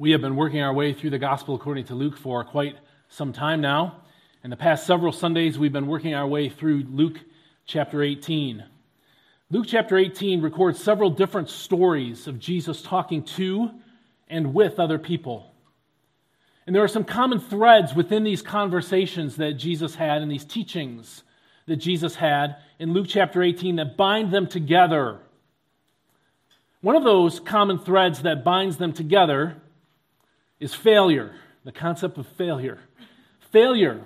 We have been working our way through the Gospel according to Luke for quite some time now. In the past several Sundays, we've been working our way through Luke chapter 18. Luke chapter 18 records several different stories of Jesus talking to and with other people. And there are some common threads within these conversations that Jesus had and these teachings that Jesus had in Luke chapter 18 that bind them together. One of those common threads that binds them together is failure, the concept of failure. Failure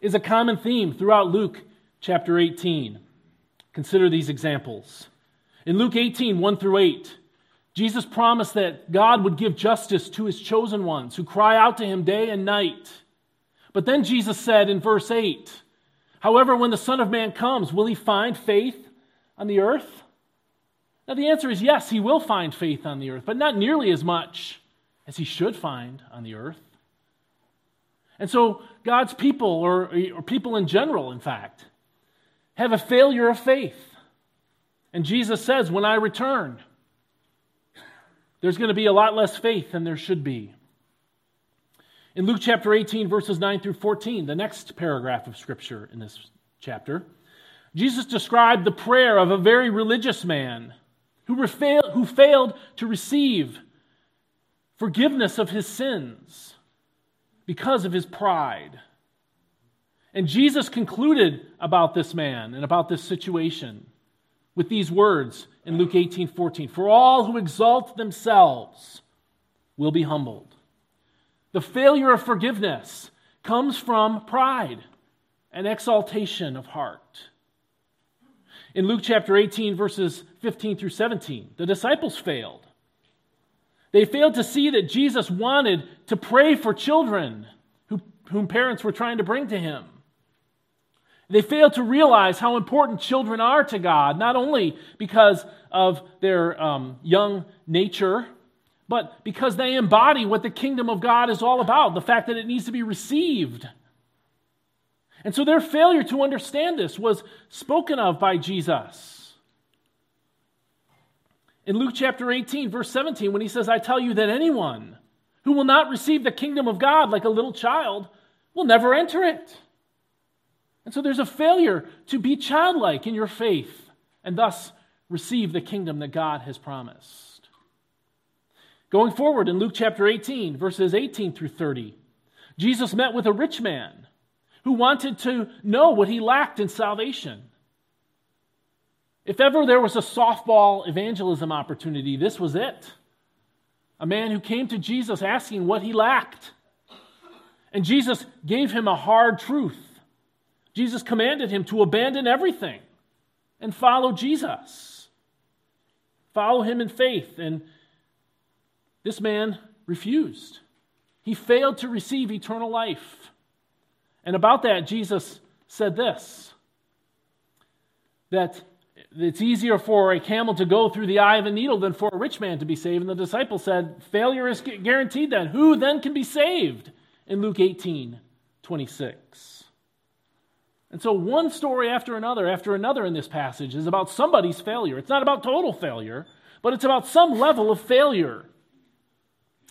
is a common theme throughout Luke chapter 18. Consider these examples. In Luke 18, 1 through 8, Jesus promised that God would give justice to his chosen ones who cry out to him day and night. But then Jesus said in verse 8, However, when the Son of Man comes, will he find faith on the earth? Now, the answer is yes, he will find faith on the earth, but not nearly as much as he should find on the earth. And so, God's people, or, or people in general, in fact, have a failure of faith. And Jesus says, When I return, there's going to be a lot less faith than there should be. In Luke chapter 18, verses 9 through 14, the next paragraph of Scripture in this chapter, Jesus described the prayer of a very religious man who, who failed to receive forgiveness of his sins because of his pride. And Jesus concluded about this man and about this situation with these words in Luke 18 14 For all who exalt themselves will be humbled. The failure of forgiveness comes from pride and exaltation of heart. In Luke chapter 18, verses 15 through 17, the disciples failed. They failed to see that Jesus wanted to pray for children who, whom parents were trying to bring to him. They failed to realize how important children are to God, not only because of their um, young nature, but because they embody what the kingdom of God is all about the fact that it needs to be received. And so their failure to understand this was spoken of by Jesus. In Luke chapter 18, verse 17, when he says, I tell you that anyone who will not receive the kingdom of God like a little child will never enter it. And so there's a failure to be childlike in your faith and thus receive the kingdom that God has promised. Going forward in Luke chapter 18, verses 18 through 30, Jesus met with a rich man who wanted to know what he lacked in salvation. If ever there was a softball evangelism opportunity, this was it. A man who came to Jesus asking what he lacked. And Jesus gave him a hard truth. Jesus commanded him to abandon everything and follow Jesus. Follow him in faith. And this man refused. He failed to receive eternal life. And about that, Jesus said this that it's easier for a camel to go through the eye of a needle than for a rich man to be saved. And the disciple said, Failure is guaranteed then. Who then can be saved? In Luke 18 26. And so, one story after another, after another in this passage is about somebody's failure. It's not about total failure, but it's about some level of failure,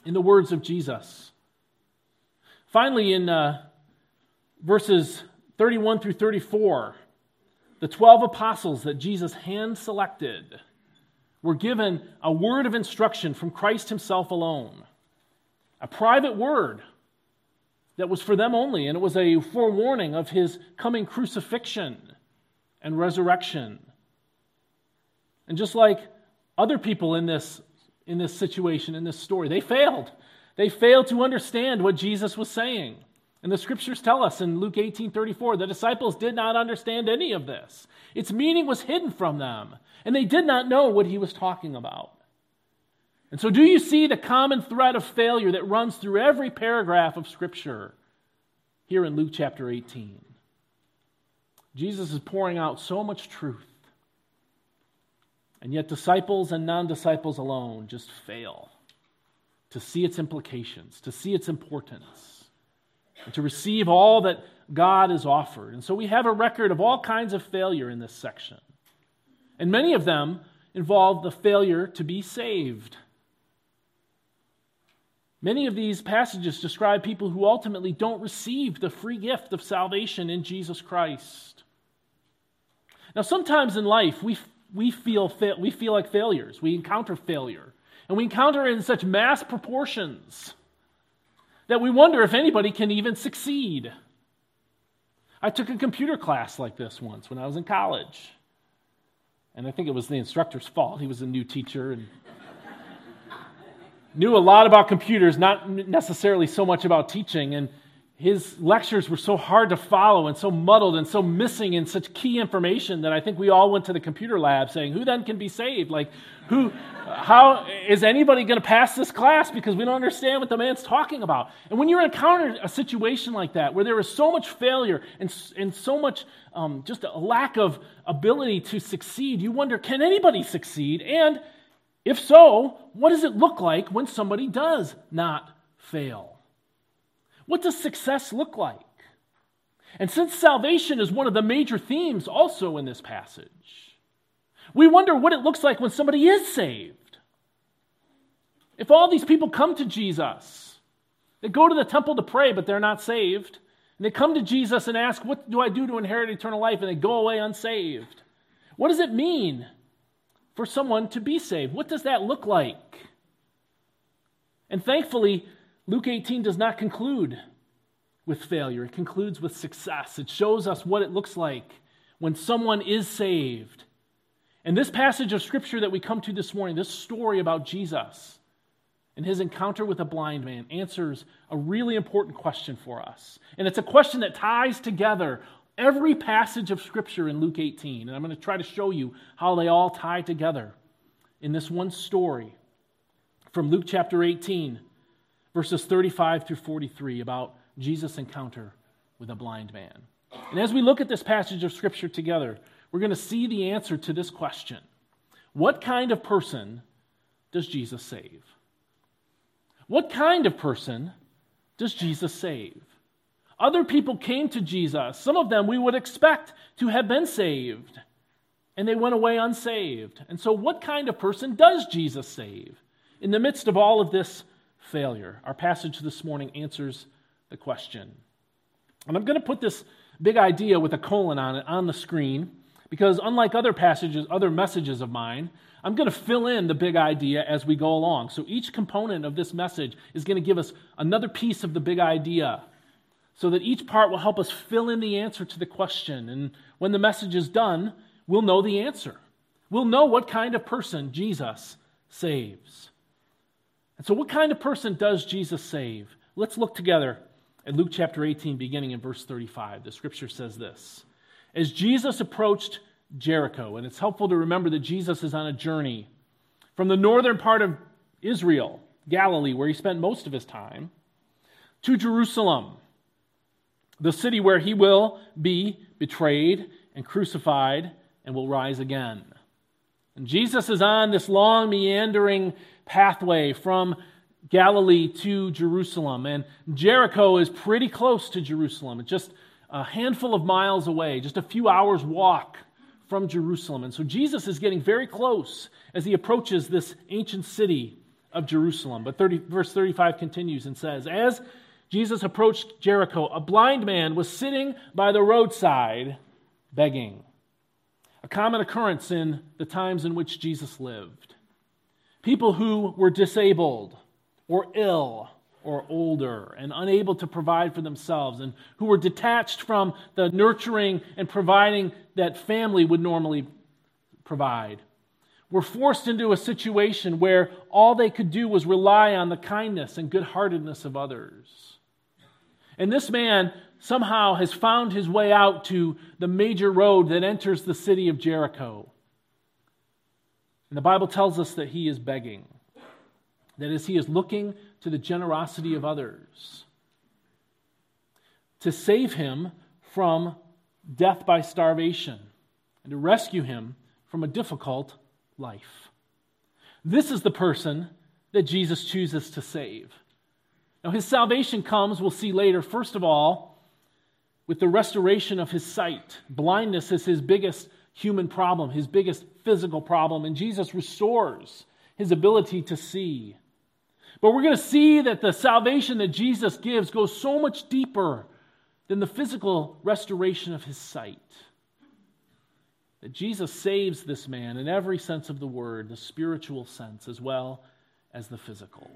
in the words of Jesus. Finally, in uh, verses 31 through 34, the 12 apostles that Jesus hand selected were given a word of instruction from Christ Himself alone, a private word that was for them only, and it was a forewarning of His coming crucifixion and resurrection. And just like other people in this, in this situation, in this story, they failed. They failed to understand what Jesus was saying. And the scriptures tell us in Luke 18 34, the disciples did not understand any of this. Its meaning was hidden from them, and they did not know what he was talking about. And so, do you see the common thread of failure that runs through every paragraph of Scripture here in Luke chapter 18? Jesus is pouring out so much truth, and yet disciples and non disciples alone just fail to see its implications, to see its importance to receive all that God has offered. And so we have a record of all kinds of failure in this section. And many of them involve the failure to be saved. Many of these passages describe people who ultimately don't receive the free gift of salvation in Jesus Christ. Now, sometimes in life, we, we, feel, we feel like failures. We encounter failure. And we encounter it in such mass proportions that we wonder if anybody can even succeed. I took a computer class like this once when I was in college. And I think it was the instructor's fault. He was a new teacher and knew a lot about computers, not necessarily so much about teaching. And his lectures were so hard to follow and so muddled and so missing in such key information that I think we all went to the computer lab saying, Who then can be saved? Like, who, how is anybody going to pass this class because we don't understand what the man's talking about? And when you encounter a situation like that where there is so much failure and, and so much um, just a lack of ability to succeed, you wonder, Can anybody succeed? And if so, what does it look like when somebody does not fail? What does success look like? And since salvation is one of the major themes also in this passage, we wonder what it looks like when somebody is saved. If all these people come to Jesus, they go to the temple to pray, but they're not saved, and they come to Jesus and ask, What do I do to inherit eternal life? and they go away unsaved. What does it mean for someone to be saved? What does that look like? And thankfully, Luke 18 does not conclude with failure, it concludes with success. It shows us what it looks like when someone is saved. And this passage of scripture that we come to this morning, this story about Jesus and his encounter with a blind man, answers a really important question for us. And it's a question that ties together every passage of scripture in Luke 18. And I'm going to try to show you how they all tie together in this one story from Luke chapter 18 verses 35 through 43 about Jesus' encounter with a blind man. And as we look at this passage of Scripture together, we're going to see the answer to this question What kind of person does Jesus save? What kind of person does Jesus save? Other people came to Jesus. Some of them we would expect to have been saved, and they went away unsaved. And so, what kind of person does Jesus save? In the midst of all of this failure. Our passage this morning answers the question. And I'm going to put this big idea with a colon on it on the screen because, unlike other passages, other messages of mine, I'm going to fill in the big idea as we go along. So each component of this message is going to give us another piece of the big idea so that each part will help us fill in the answer to the question. And when the message is done, we'll know the answer. We'll know what kind of person Jesus saves. And so, what kind of person does Jesus save? Let's look together at Luke chapter 18, beginning in verse 35. The scripture says this As Jesus approached Jericho, and it's helpful to remember that Jesus is on a journey from the northern part of Israel, Galilee, where he spent most of his time, to Jerusalem, the city where he will be betrayed and crucified and will rise again. And Jesus is on this long, meandering pathway from Galilee to Jerusalem. And Jericho is pretty close to Jerusalem. It's just a handful of miles away, just a few hours' walk from Jerusalem. And so Jesus is getting very close as he approaches this ancient city of Jerusalem. But 30, verse 35 continues and says, As Jesus approached Jericho, a blind man was sitting by the roadside begging a common occurrence in the times in which Jesus lived. People who were disabled or ill or older and unable to provide for themselves and who were detached from the nurturing and providing that family would normally provide were forced into a situation where all they could do was rely on the kindness and good heartedness of others. And this man somehow has found his way out to the major road that enters the city of Jericho. And the Bible tells us that he is begging. That is, he is looking to the generosity of others to save him from death by starvation and to rescue him from a difficult life. This is the person that Jesus chooses to save. Now, his salvation comes, we'll see later, first of all, with the restoration of his sight. Blindness is his biggest human problem, his biggest physical problem, and Jesus restores his ability to see. But we're going to see that the salvation that Jesus gives goes so much deeper than the physical restoration of his sight. That Jesus saves this man in every sense of the word, the spiritual sense as well as the physical.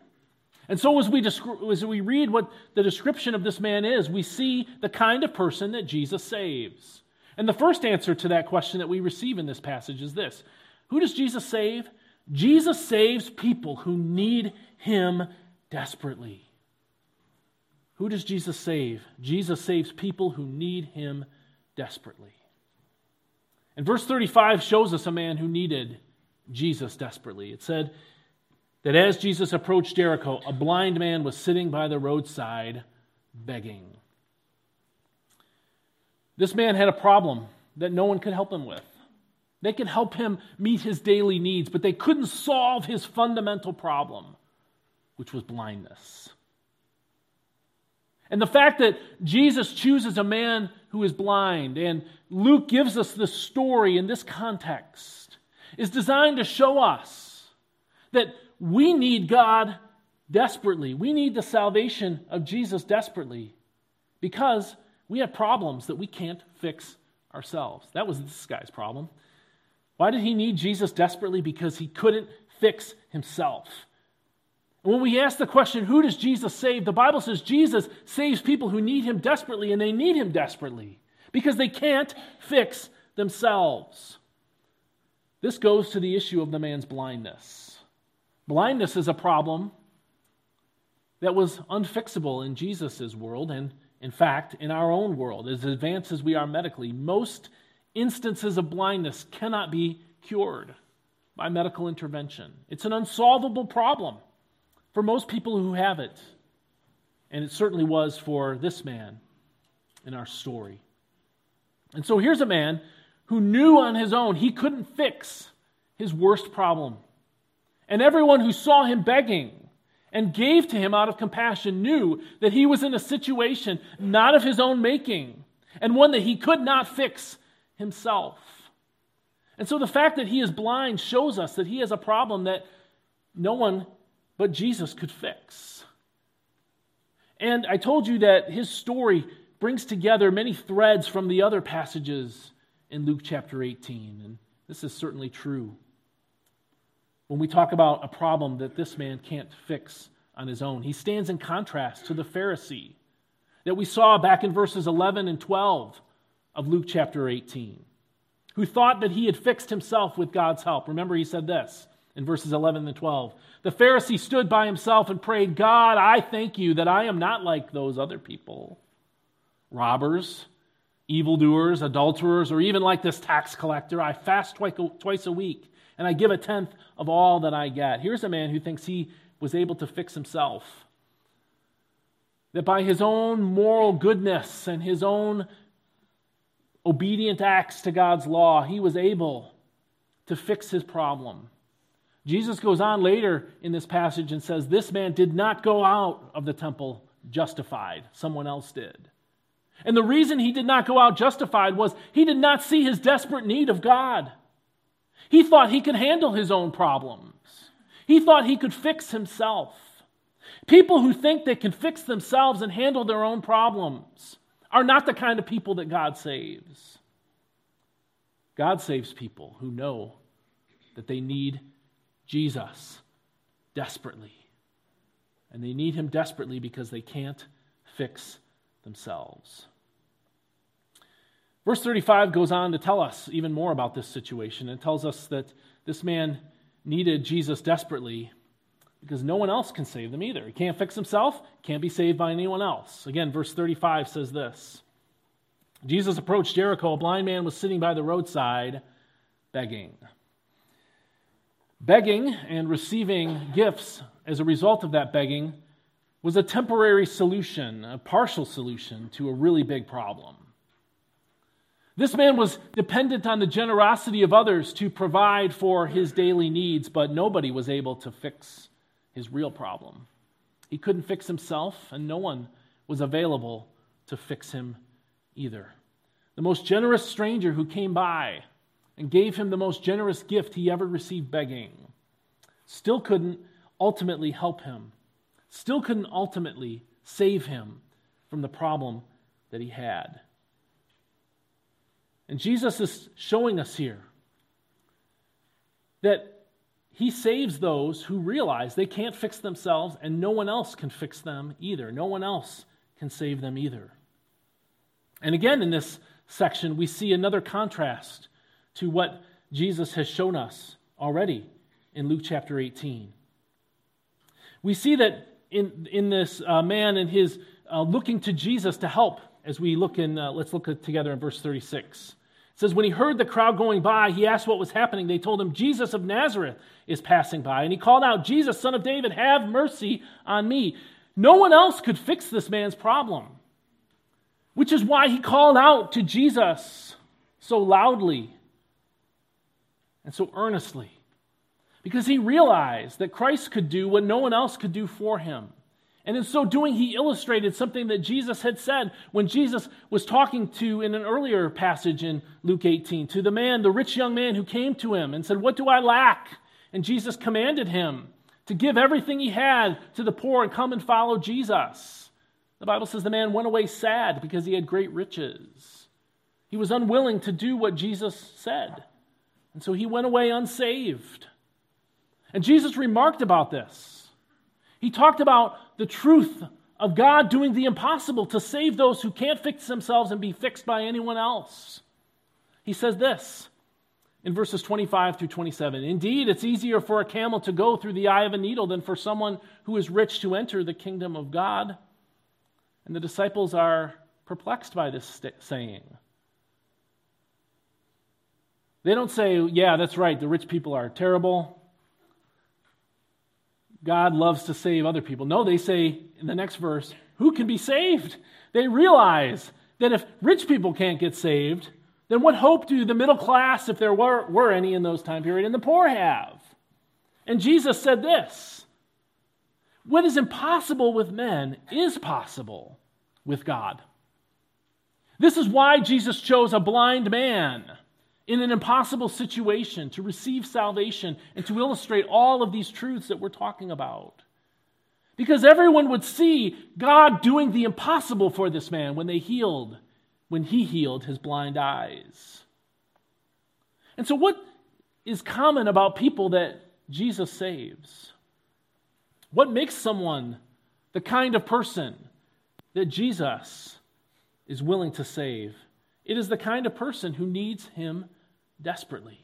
And so, as we, descri- as we read what the description of this man is, we see the kind of person that Jesus saves. And the first answer to that question that we receive in this passage is this Who does Jesus save? Jesus saves people who need him desperately. Who does Jesus save? Jesus saves people who need him desperately. And verse 35 shows us a man who needed Jesus desperately. It said, that as Jesus approached Jericho, a blind man was sitting by the roadside begging. This man had a problem that no one could help him with. They could help him meet his daily needs, but they couldn't solve his fundamental problem, which was blindness. And the fact that Jesus chooses a man who is blind, and Luke gives us this story in this context, is designed to show us that we need God desperately. We need the salvation of Jesus desperately because we have problems that we can't fix ourselves. That was this guy's problem. Why did he need Jesus desperately? Because he couldn't fix himself. And when we ask the question, who does Jesus save? The Bible says Jesus saves people who need him desperately, and they need him desperately because they can't fix themselves. This goes to the issue of the man's blindness. Blindness is a problem that was unfixable in Jesus' world, and in fact, in our own world, as advanced as we are medically, most instances of blindness cannot be cured by medical intervention. It's an unsolvable problem for most people who have it. And it certainly was for this man in our story. And so here's a man who knew on his own he couldn't fix his worst problem. And everyone who saw him begging and gave to him out of compassion knew that he was in a situation not of his own making and one that he could not fix himself. And so the fact that he is blind shows us that he has a problem that no one but Jesus could fix. And I told you that his story brings together many threads from the other passages in Luke chapter 18, and this is certainly true when we talk about a problem that this man can't fix on his own. He stands in contrast to the Pharisee that we saw back in verses 11 and 12 of Luke chapter 18, who thought that he had fixed himself with God's help. Remember, he said this in verses 11 and 12. The Pharisee stood by himself and prayed, God, I thank you that I am not like those other people robbers, evildoers, adulterers, or even like this tax collector. I fast twice a week and I give a tenth of all that I get. Here's a man who thinks he was able to fix himself. That by his own moral goodness and his own obedient acts to God's law, he was able to fix his problem. Jesus goes on later in this passage and says, This man did not go out of the temple justified, someone else did. And the reason he did not go out justified was he did not see his desperate need of God. He thought he could handle his own problems. He thought he could fix himself. People who think they can fix themselves and handle their own problems are not the kind of people that God saves. God saves people who know that they need Jesus desperately. And they need him desperately because they can't fix themselves. Verse 35 goes on to tell us even more about this situation. It tells us that this man needed Jesus desperately because no one else can save them either. He can't fix himself, can't be saved by anyone else. Again, verse 35 says this Jesus approached Jericho. A blind man was sitting by the roadside begging. Begging and receiving gifts as a result of that begging was a temporary solution, a partial solution to a really big problem. This man was dependent on the generosity of others to provide for his daily needs, but nobody was able to fix his real problem. He couldn't fix himself, and no one was available to fix him either. The most generous stranger who came by and gave him the most generous gift he ever received begging still couldn't ultimately help him still couldn't ultimately save him from the problem that he had. And Jesus is showing us here that he saves those who realize they can't fix themselves and no one else can fix them either. No one else can save them either. And again, in this section, we see another contrast to what Jesus has shown us already in Luke chapter 18. We see that in, in this uh, man and his uh, looking to Jesus to help, as we look in, uh, let's look together in verse 36. It says, When he heard the crowd going by, he asked what was happening. They told him, Jesus of Nazareth is passing by. And he called out, Jesus, son of David, have mercy on me. No one else could fix this man's problem, which is why he called out to Jesus so loudly and so earnestly, because he realized that Christ could do what no one else could do for him. And in so doing, he illustrated something that Jesus had said when Jesus was talking to, in an earlier passage in Luke 18, to the man, the rich young man who came to him and said, What do I lack? And Jesus commanded him to give everything he had to the poor and come and follow Jesus. The Bible says the man went away sad because he had great riches. He was unwilling to do what Jesus said. And so he went away unsaved. And Jesus remarked about this. He talked about the truth of God doing the impossible to save those who can't fix themselves and be fixed by anyone else. He says this in verses 25 through 27 Indeed, it's easier for a camel to go through the eye of a needle than for someone who is rich to enter the kingdom of God. And the disciples are perplexed by this saying. They don't say, Yeah, that's right, the rich people are terrible. God loves to save other people. No, they say in the next verse, who can be saved? They realize that if rich people can't get saved, then what hope do the middle class, if there were, were any in those time period, and the poor have? And Jesus said this What is impossible with men is possible with God. This is why Jesus chose a blind man in an impossible situation to receive salvation and to illustrate all of these truths that we're talking about. Because everyone would see God doing the impossible for this man when they healed, when he healed his blind eyes. And so, what is common about people that Jesus saves? What makes someone the kind of person that Jesus is willing to save? It is the kind of person who needs him desperately.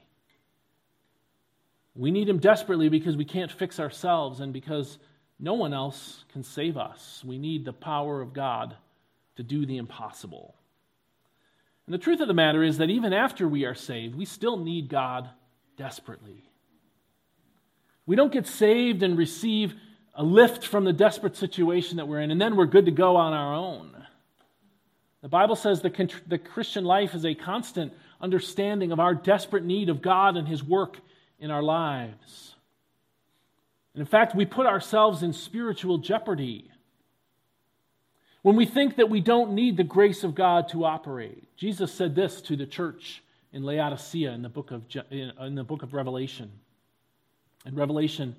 We need him desperately because we can't fix ourselves and because no one else can save us. We need the power of God to do the impossible. And the truth of the matter is that even after we are saved, we still need God desperately. We don't get saved and receive a lift from the desperate situation that we're in, and then we're good to go on our own. The Bible says the, the Christian life is a constant understanding of our desperate need of God and His work in our lives. And in fact, we put ourselves in spiritual jeopardy when we think that we don't need the grace of God to operate. Jesus said this to the church in Laodicea in the book of, in the book of Revelation. In Revelation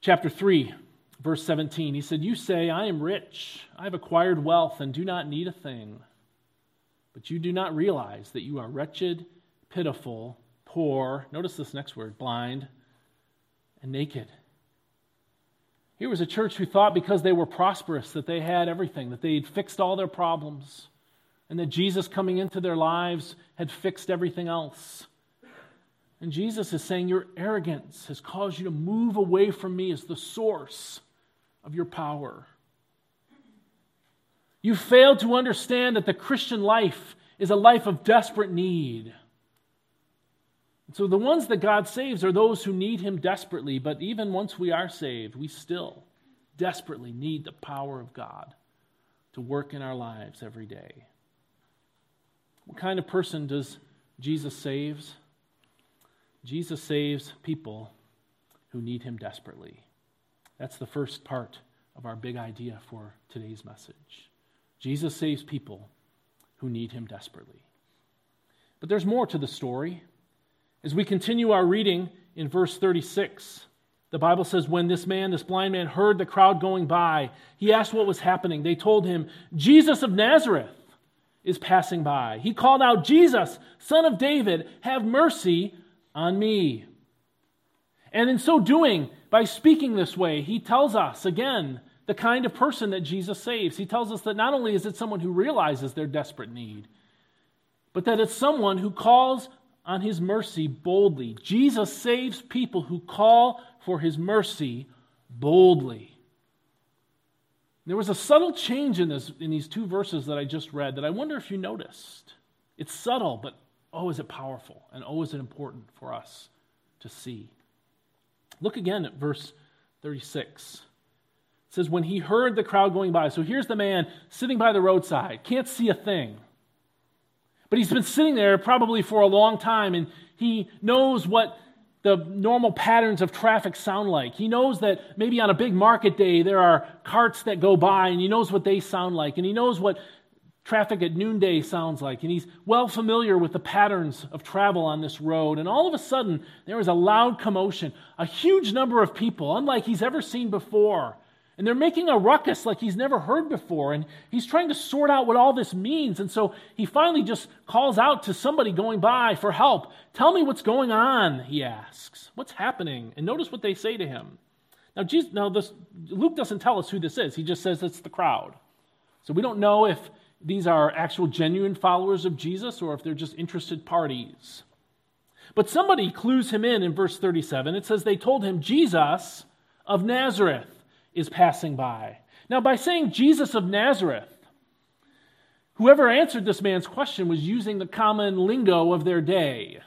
chapter 3, verse 17, he said, You say, I am rich, I have acquired wealth, and do not need a thing. But you do not realize that you are wretched, pitiful, poor, notice this next word, blind, and naked. Here was a church who thought because they were prosperous that they had everything, that they'd fixed all their problems, and that Jesus coming into their lives had fixed everything else. And Jesus is saying, Your arrogance has caused you to move away from me as the source of your power. You fail to understand that the Christian life is a life of desperate need. So, the ones that God saves are those who need Him desperately, but even once we are saved, we still desperately need the power of God to work in our lives every day. What kind of person does Jesus saves? Jesus saves people who need Him desperately. That's the first part of our big idea for today's message. Jesus saves people who need him desperately. But there's more to the story. As we continue our reading in verse 36, The Bible says when this man, this blind man, heard the crowd going by, he asked what was happening. They told him, Jesus of Nazareth is passing by. He called out, Jesus, son of David, have mercy on me. And in so doing, by speaking this way, he tells us again the kind of person that Jesus saves. He tells us that not only is it someone who realizes their desperate need, but that it's someone who calls on his mercy boldly. Jesus saves people who call for his mercy boldly. There was a subtle change in, this, in these two verses that I just read that I wonder if you noticed. It's subtle, but oh, is it powerful, and oh, is it important for us to see. Look again at verse 36. It says, When he heard the crowd going by, so here's the man sitting by the roadside, can't see a thing. But he's been sitting there probably for a long time, and he knows what the normal patterns of traffic sound like. He knows that maybe on a big market day there are carts that go by, and he knows what they sound like, and he knows what traffic at noonday sounds like, and he's well familiar with the patterns of travel on this road. And all of a sudden, there is a loud commotion, a huge number of people, unlike he's ever seen before. And they're making a ruckus like he's never heard before. And he's trying to sort out what all this means. And so he finally just calls out to somebody going by for help. Tell me what's going on, he asks. What's happening? And notice what they say to him. Now, Jesus, now this, Luke doesn't tell us who this is, he just says it's the crowd. So we don't know if these are actual genuine followers of Jesus or if they're just interested parties. But somebody clues him in in verse 37. It says they told him, Jesus of Nazareth is passing by. Now, by saying Jesus of Nazareth, whoever answered this man's question was using the common lingo of their day.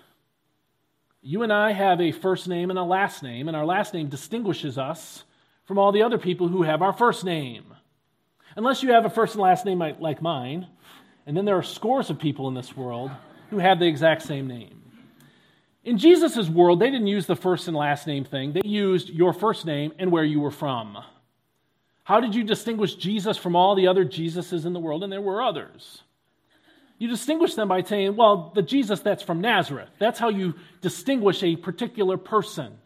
You and I have a first name and a last name, and our last name distinguishes us from all the other people who have our first name. Unless you have a first and last name like mine, and then there are scores of people in this world who have the exact same name. In Jesus' world, they didn't use the first and last name thing, they used your first name and where you were from. How did you distinguish Jesus from all the other Jesuses in the world? And there were others. You distinguish them by saying, well, the Jesus that's from Nazareth. That's how you distinguish a particular person.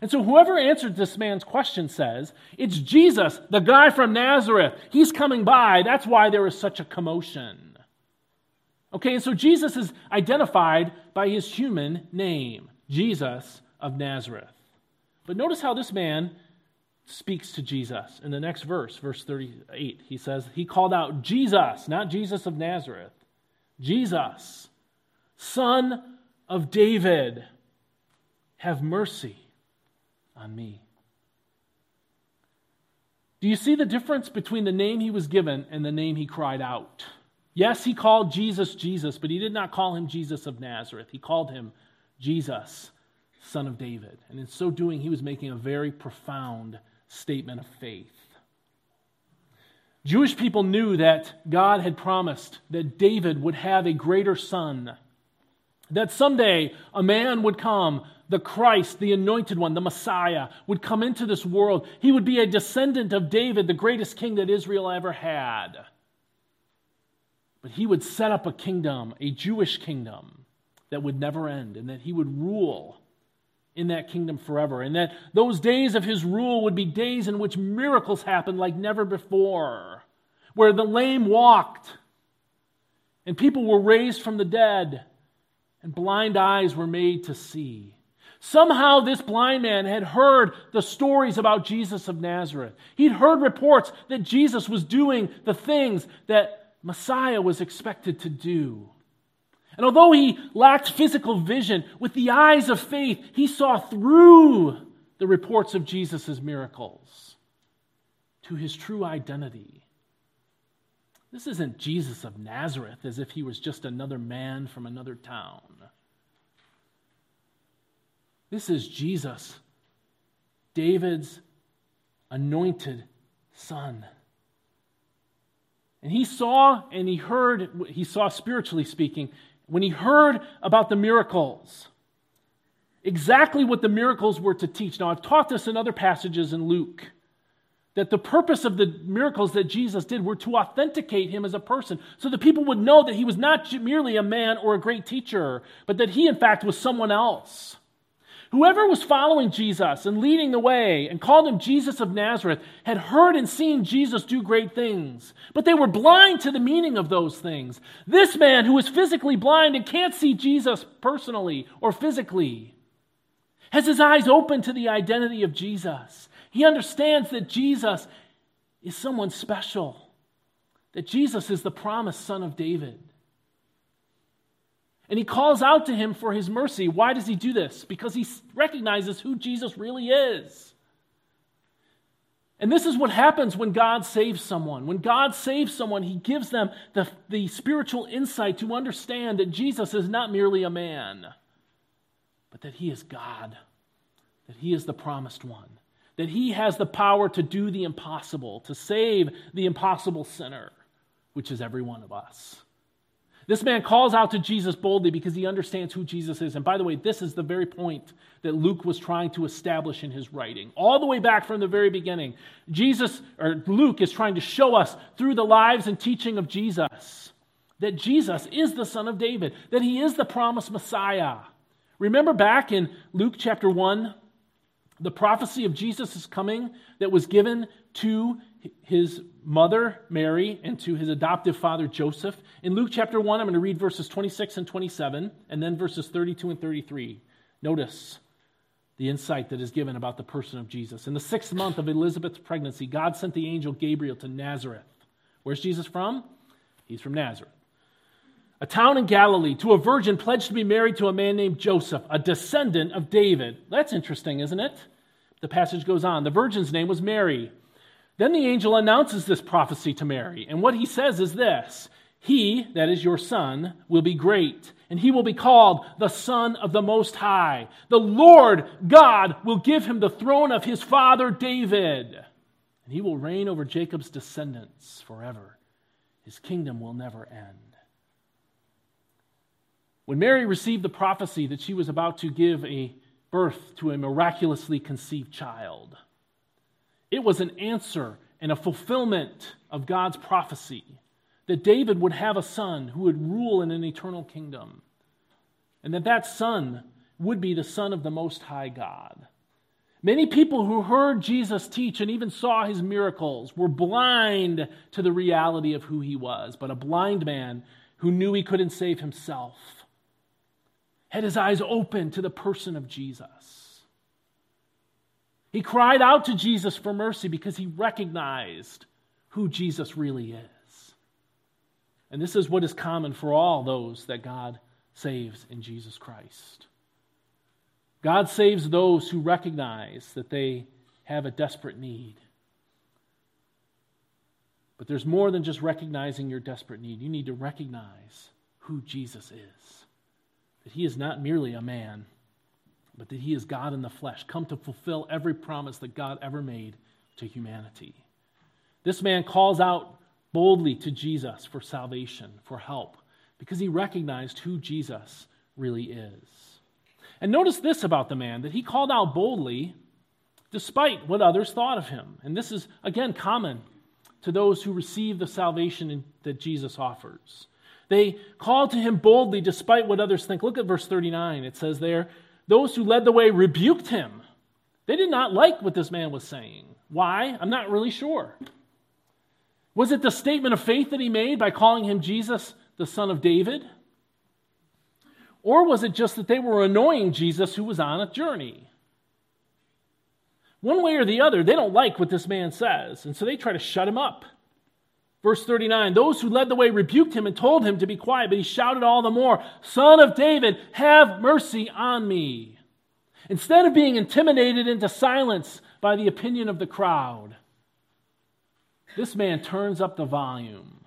And so whoever answered this man's question says, it's Jesus, the guy from Nazareth. He's coming by. That's why there is such a commotion. Okay, and so Jesus is identified by his human name, Jesus of Nazareth. But notice how this man speaks to Jesus in the next verse, verse 38. He says, He called out Jesus, not Jesus of Nazareth, Jesus, son of David, have mercy on me. Do you see the difference between the name he was given and the name he cried out? Yes, he called Jesus Jesus, but he did not call him Jesus of Nazareth. He called him Jesus, son of David. And in so doing, he was making a very profound statement of faith. Jewish people knew that God had promised that David would have a greater son, that someday a man would come, the Christ, the anointed one, the Messiah, would come into this world. He would be a descendant of David, the greatest king that Israel ever had. But he would set up a kingdom, a Jewish kingdom, that would never end, and that he would rule in that kingdom forever. And that those days of his rule would be days in which miracles happened like never before, where the lame walked, and people were raised from the dead, and blind eyes were made to see. Somehow, this blind man had heard the stories about Jesus of Nazareth. He'd heard reports that Jesus was doing the things that Messiah was expected to do. And although he lacked physical vision, with the eyes of faith, he saw through the reports of Jesus' miracles to his true identity. This isn't Jesus of Nazareth as if he was just another man from another town. This is Jesus, David's anointed son. And he saw and he heard, he saw spiritually speaking, when he heard about the miracles, exactly what the miracles were to teach. Now, I've taught this in other passages in Luke that the purpose of the miracles that Jesus did were to authenticate him as a person so that people would know that he was not merely a man or a great teacher, but that he, in fact, was someone else. Whoever was following Jesus and leading the way and called him Jesus of Nazareth had heard and seen Jesus do great things, but they were blind to the meaning of those things. This man who is physically blind and can't see Jesus personally or physically has his eyes open to the identity of Jesus. He understands that Jesus is someone special, that Jesus is the promised son of David. And he calls out to him for his mercy. Why does he do this? Because he recognizes who Jesus really is. And this is what happens when God saves someone. When God saves someone, he gives them the, the spiritual insight to understand that Jesus is not merely a man, but that he is God, that he is the promised one, that he has the power to do the impossible, to save the impossible sinner, which is every one of us. This man calls out to Jesus boldly because he understands who Jesus is. And by the way, this is the very point that Luke was trying to establish in his writing. All the way back from the very beginning, Jesus or Luke is trying to show us through the lives and teaching of Jesus that Jesus is the son of David, that he is the promised Messiah. Remember back in Luke chapter 1, the prophecy of Jesus' coming that was given to his mother, Mary, and to his adoptive father, Joseph. In Luke chapter 1, I'm going to read verses 26 and 27, and then verses 32 and 33. Notice the insight that is given about the person of Jesus. In the sixth month of Elizabeth's pregnancy, God sent the angel Gabriel to Nazareth. Where's Jesus from? He's from Nazareth. A town in Galilee, to a virgin pledged to be married to a man named Joseph, a descendant of David. That's interesting, isn't it? The passage goes on. The virgin's name was Mary. Then the angel announces this prophecy to Mary, and what he says is this He, that is your son, will be great, and he will be called the Son of the Most High. The Lord God will give him the throne of his father David, and he will reign over Jacob's descendants forever. His kingdom will never end. When Mary received the prophecy that she was about to give a birth to a miraculously conceived child, it was an answer and a fulfillment of God's prophecy that David would have a son who would rule in an eternal kingdom, and that that son would be the son of the Most High God. Many people who heard Jesus teach and even saw his miracles were blind to the reality of who he was, but a blind man who knew he couldn't save himself had his eyes open to the person of Jesus. He cried out to Jesus for mercy because he recognized who Jesus really is. And this is what is common for all those that God saves in Jesus Christ. God saves those who recognize that they have a desperate need. But there's more than just recognizing your desperate need. You need to recognize who Jesus is. That he is not merely a man but that he is God in the flesh, come to fulfill every promise that God ever made to humanity. This man calls out boldly to Jesus for salvation, for help, because he recognized who Jesus really is. And notice this about the man that he called out boldly despite what others thought of him. And this is, again, common to those who receive the salvation that Jesus offers. They call to him boldly despite what others think. Look at verse 39. It says there, those who led the way rebuked him. They did not like what this man was saying. Why? I'm not really sure. Was it the statement of faith that he made by calling him Jesus, the son of David? Or was it just that they were annoying Jesus who was on a journey? One way or the other, they don't like what this man says, and so they try to shut him up. Verse 39 Those who led the way rebuked him and told him to be quiet, but he shouted all the more, Son of David, have mercy on me. Instead of being intimidated into silence by the opinion of the crowd, this man turns up the volume.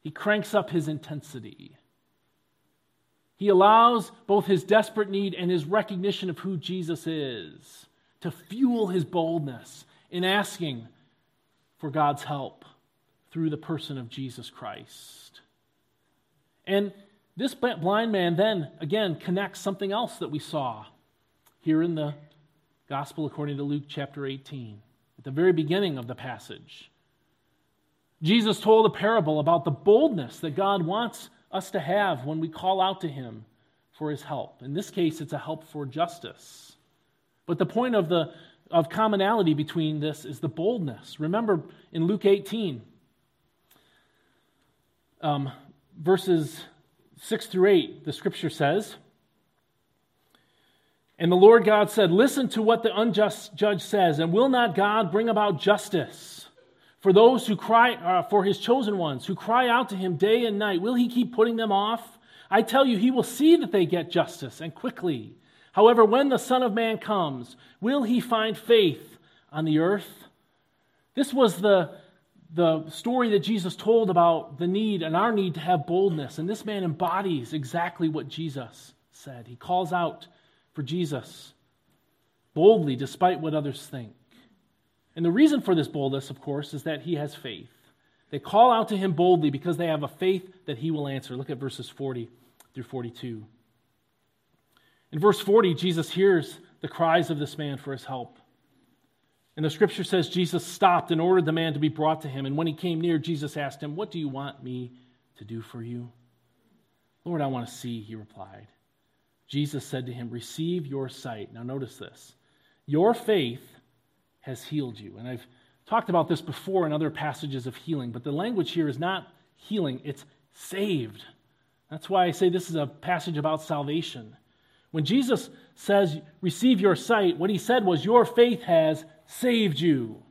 He cranks up his intensity. He allows both his desperate need and his recognition of who Jesus is to fuel his boldness in asking for God's help through the person of Jesus Christ. And this blind man then, again, connects something else that we saw here in the Gospel according to Luke chapter 18, at the very beginning of the passage. Jesus told a parable about the boldness that God wants us to have when we call out to Him for his help. In this case, it's a help for justice. But the point of, the, of commonality between this is the boldness. Remember in Luke 18, um, verses 6 through 8, the scripture says, And the Lord God said, Listen to what the unjust judge says, and will not God bring about justice for those who cry, uh, for his chosen ones, who cry out to him day and night? Will he keep putting them off? I tell you, he will see that they get justice and quickly. However, when the Son of Man comes, will he find faith on the earth? This was the the story that Jesus told about the need and our need to have boldness. And this man embodies exactly what Jesus said. He calls out for Jesus boldly, despite what others think. And the reason for this boldness, of course, is that he has faith. They call out to him boldly because they have a faith that he will answer. Look at verses 40 through 42. In verse 40, Jesus hears the cries of this man for his help. And the scripture says Jesus stopped and ordered the man to be brought to him. And when he came near, Jesus asked him, What do you want me to do for you? Lord, I want to see, he replied. Jesus said to him, Receive your sight. Now, notice this. Your faith has healed you. And I've talked about this before in other passages of healing, but the language here is not healing, it's saved. That's why I say this is a passage about salvation. When Jesus says, Receive your sight, what he said was, Your faith has saved you.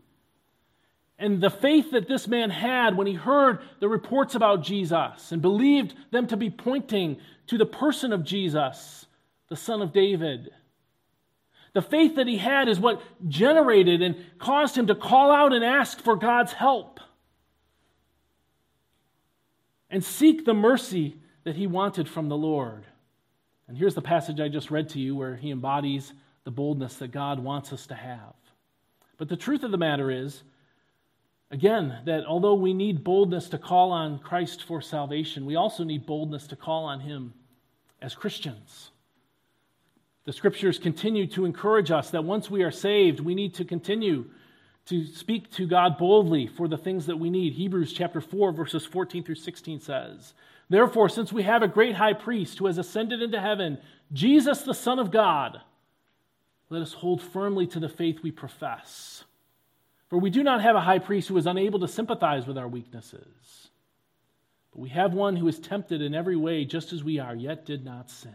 And the faith that this man had when he heard the reports about Jesus and believed them to be pointing to the person of Jesus, the Son of David. The faith that he had is what generated and caused him to call out and ask for God's help and seek the mercy that he wanted from the Lord. And here's the passage I just read to you where he embodies the boldness that God wants us to have. But the truth of the matter is, again, that although we need boldness to call on Christ for salvation, we also need boldness to call on Him as Christians. The scriptures continue to encourage us that once we are saved, we need to continue to speak to God boldly for the things that we need. Hebrews chapter 4, verses 14 through 16 says, Therefore, since we have a great high priest who has ascended into heaven, Jesus, the Son of God, let us hold firmly to the faith we profess. For we do not have a high priest who is unable to sympathize with our weaknesses, but we have one who is tempted in every way, just as we are, yet did not sin.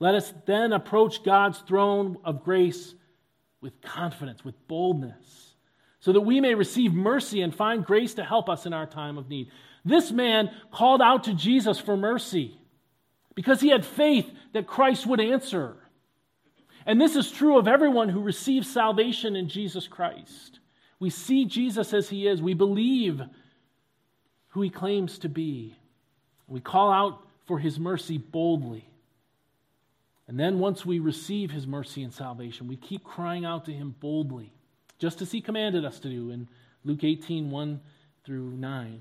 Let us then approach God's throne of grace with confidence, with boldness, so that we may receive mercy and find grace to help us in our time of need. This man called out to Jesus for mercy because he had faith that Christ would answer. And this is true of everyone who receives salvation in Jesus Christ. We see Jesus as he is, we believe who he claims to be. We call out for his mercy boldly. And then once we receive his mercy and salvation, we keep crying out to him boldly, just as he commanded us to do in Luke 18 1 through 9.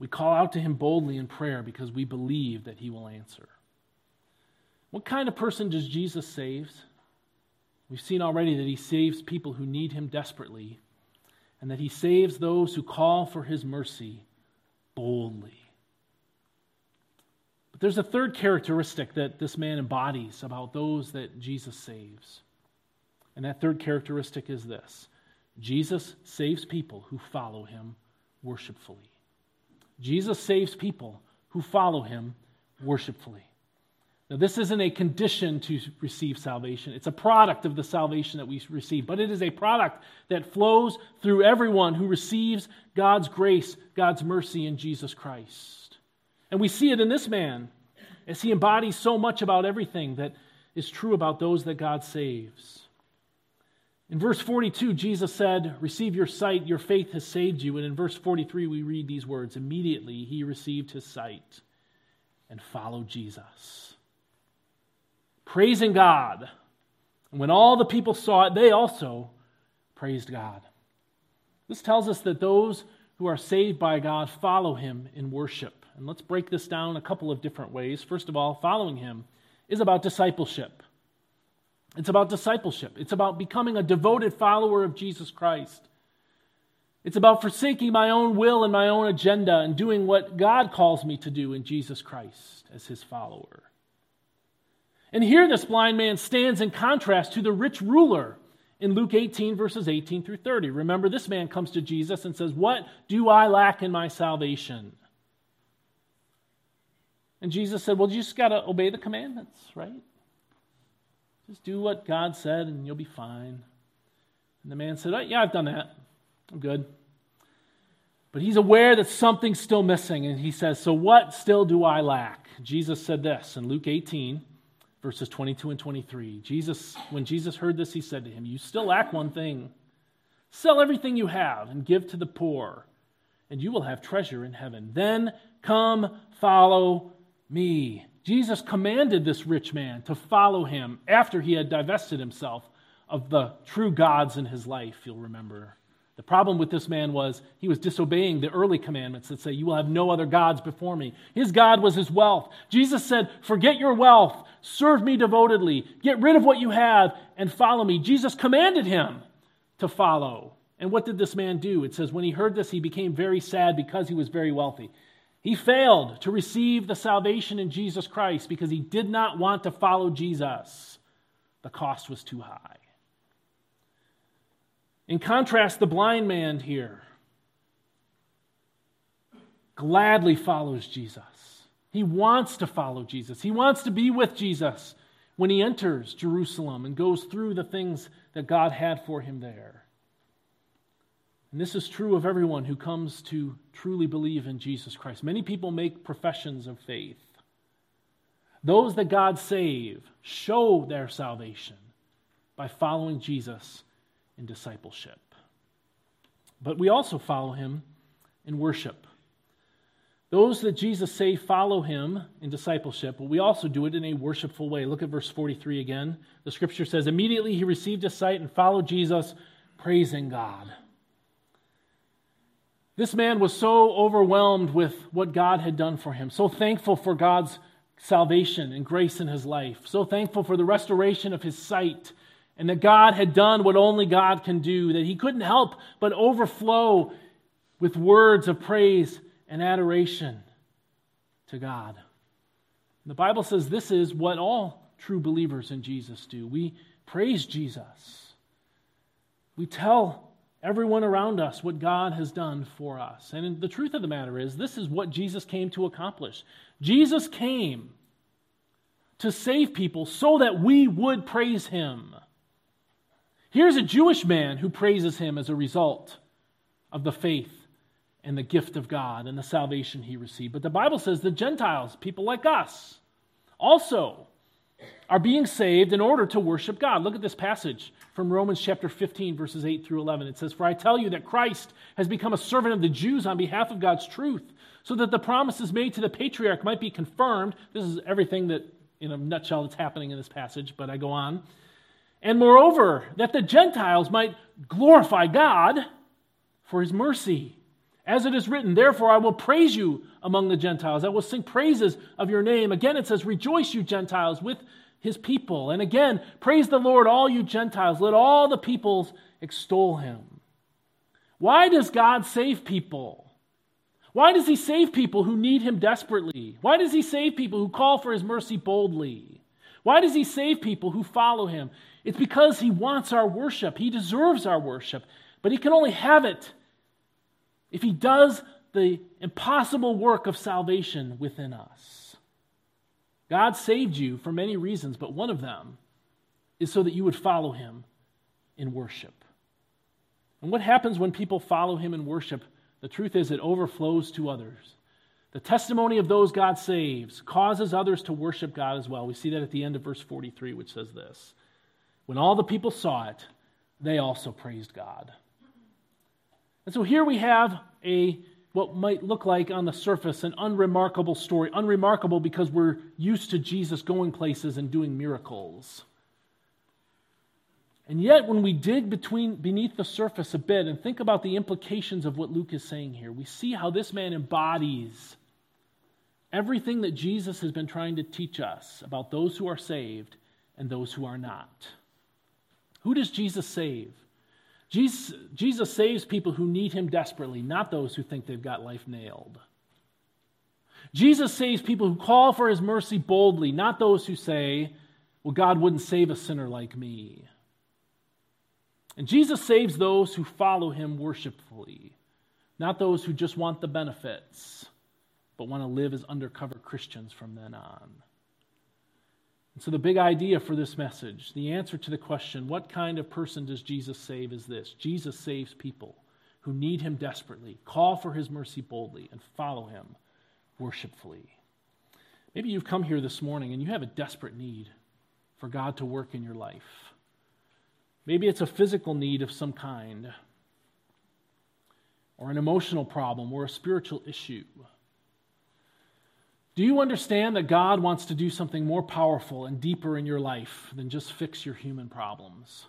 We call out to him boldly in prayer because we believe that he will answer. What kind of person does Jesus save? We've seen already that he saves people who need him desperately, and that he saves those who call for his mercy boldly. But there's a third characteristic that this man embodies about those that Jesus saves. And that third characteristic is this Jesus saves people who follow him worshipfully. Jesus saves people who follow him worshipfully. Now, this isn't a condition to receive salvation. It's a product of the salvation that we receive, but it is a product that flows through everyone who receives God's grace, God's mercy in Jesus Christ. And we see it in this man as he embodies so much about everything that is true about those that God saves. In verse 42, Jesus said, Receive your sight, your faith has saved you. And in verse 43, we read these words Immediately he received his sight and followed Jesus praising God. And when all the people saw it, they also praised God. This tells us that those who are saved by God follow him in worship. And let's break this down a couple of different ways. First of all, following him is about discipleship. It's about discipleship. It's about becoming a devoted follower of Jesus Christ. It's about forsaking my own will and my own agenda and doing what God calls me to do in Jesus Christ as his follower. And here, this blind man stands in contrast to the rich ruler in Luke 18, verses 18 through 30. Remember, this man comes to Jesus and says, What do I lack in my salvation? And Jesus said, Well, you just got to obey the commandments, right? Just do what God said and you'll be fine. And the man said, oh, Yeah, I've done that. I'm good. But he's aware that something's still missing. And he says, So what still do I lack? Jesus said this in Luke 18, verses 22 and 23. Jesus, when Jesus heard this, he said to him, You still lack one thing. Sell everything you have and give to the poor, and you will have treasure in heaven. Then come follow me. Jesus commanded this rich man to follow him after he had divested himself of the true gods in his life, you'll remember. The problem with this man was he was disobeying the early commandments that say, You will have no other gods before me. His God was his wealth. Jesus said, Forget your wealth, serve me devotedly, get rid of what you have, and follow me. Jesus commanded him to follow. And what did this man do? It says, When he heard this, he became very sad because he was very wealthy. He failed to receive the salvation in Jesus Christ because he did not want to follow Jesus. The cost was too high. In contrast, the blind man here gladly follows Jesus. He wants to follow Jesus. He wants to be with Jesus when he enters Jerusalem and goes through the things that God had for him there. And this is true of everyone who comes to truly believe in Jesus Christ. Many people make professions of faith. Those that God save show their salvation by following Jesus in discipleship. But we also follow him in worship. Those that Jesus say follow him in discipleship, but we also do it in a worshipful way. Look at verse 43 again. The scripture says, Immediately he received his sight and followed Jesus, praising God. This man was so overwhelmed with what God had done for him, so thankful for God's salvation and grace in his life, so thankful for the restoration of his sight and that God had done what only God can do, that he couldn't help but overflow with words of praise and adoration to God. The Bible says this is what all true believers in Jesus do. We praise Jesus. We tell everyone around us what God has done for us. And the truth of the matter is, this is what Jesus came to accomplish. Jesus came to save people so that we would praise him. Here's a Jewish man who praises him as a result of the faith and the gift of God and the salvation he received. But the Bible says the Gentiles, people like us, also are being saved in order to worship God. Look at this passage from Romans chapter 15, verses 8 through 11. It says, For I tell you that Christ has become a servant of the Jews on behalf of God's truth, so that the promises made to the patriarch might be confirmed. This is everything that, in a nutshell, that's happening in this passage, but I go on. And moreover, that the Gentiles might glorify God for his mercy. As it is written, therefore I will praise you among the Gentiles. I will sing praises of your name. Again, it says, Rejoice, you Gentiles, with his people. And again, praise the Lord, all you Gentiles. Let all the peoples extol him. Why does God save people? Why does he save people who need him desperately? Why does he save people who call for his mercy boldly? Why does he save people who follow him? It's because He wants our worship. He deserves our worship. But He can only have it if He does the impossible work of salvation within us. God saved you for many reasons, but one of them is so that you would follow Him in worship. And what happens when people follow Him in worship? The truth is, it overflows to others. The testimony of those God saves causes others to worship God as well. We see that at the end of verse 43, which says this when all the people saw it, they also praised God. And so here we have a what might look like on the surface an unremarkable story. Unremarkable because we're used to Jesus going places and doing miracles. And yet, when we dig between, beneath the surface a bit and think about the implications of what Luke is saying here, we see how this man embodies everything that Jesus has been trying to teach us about those who are saved and those who are not. Who does Jesus save? Jesus, Jesus saves people who need him desperately, not those who think they've got life nailed. Jesus saves people who call for his mercy boldly, not those who say, well, God wouldn't save a sinner like me. And Jesus saves those who follow him worshipfully, not those who just want the benefits, but want to live as undercover Christians from then on. And so, the big idea for this message, the answer to the question, what kind of person does Jesus save, is this Jesus saves people who need him desperately, call for his mercy boldly, and follow him worshipfully. Maybe you've come here this morning and you have a desperate need for God to work in your life. Maybe it's a physical need of some kind, or an emotional problem, or a spiritual issue. Do you understand that God wants to do something more powerful and deeper in your life than just fix your human problems?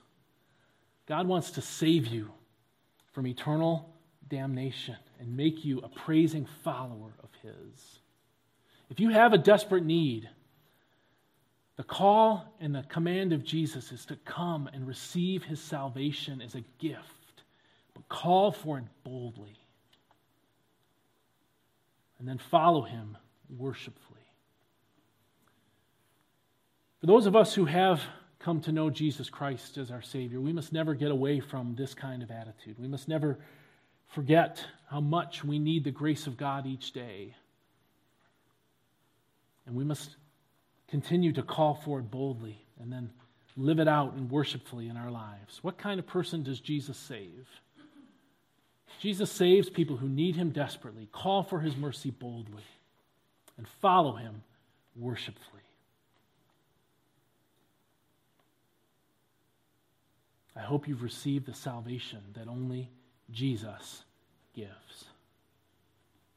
God wants to save you from eternal damnation and make you a praising follower of His. If you have a desperate need, the call and the command of Jesus is to come and receive His salvation as a gift, but call for it boldly. And then follow Him worshipfully. For those of us who have come to know Jesus Christ as our Savior, we must never get away from this kind of attitude. We must never forget how much we need the grace of God each day. And we must continue to call for it boldly and then live it out and worshipfully in our lives. What kind of person does Jesus save? Jesus saves people who need him desperately, call for his mercy boldly, and follow him worshipfully. I hope you've received the salvation that only Jesus gives.